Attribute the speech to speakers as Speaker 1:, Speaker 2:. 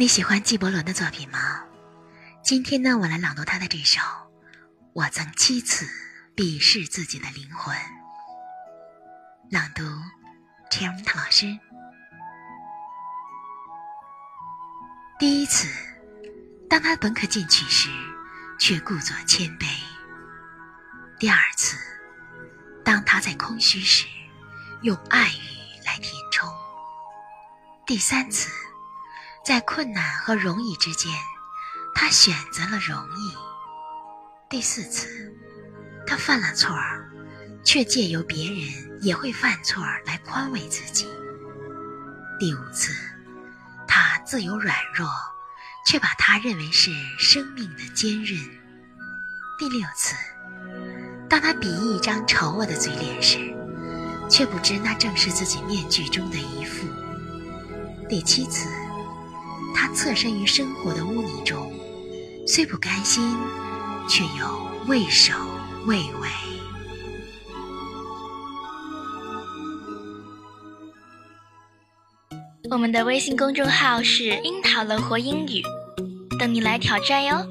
Speaker 1: 你喜欢纪伯伦的作品吗？今天呢，我来朗读他的这首《我曾七次鄙视自己的灵魂》。朗读 c h e r n 老师。第一次，当他本可进取时，却故作谦卑；第二次，当他在空虚时，用爱语来填充；第三次。在困难和容易之间，他选择了容易。第四次，他犯了错儿，却借由别人也会犯错儿来宽慰自己。第五次，他自由软弱，却把他认为是生命的坚韧。第六次，当他比一张丑恶的嘴脸时，却不知那正是自己面具中的一副。第七次。侧身于生活的污泥中，虽不甘心，却又畏首畏尾。
Speaker 2: 我们的微信公众号是“樱桃乐活英语”，等你来挑战哟。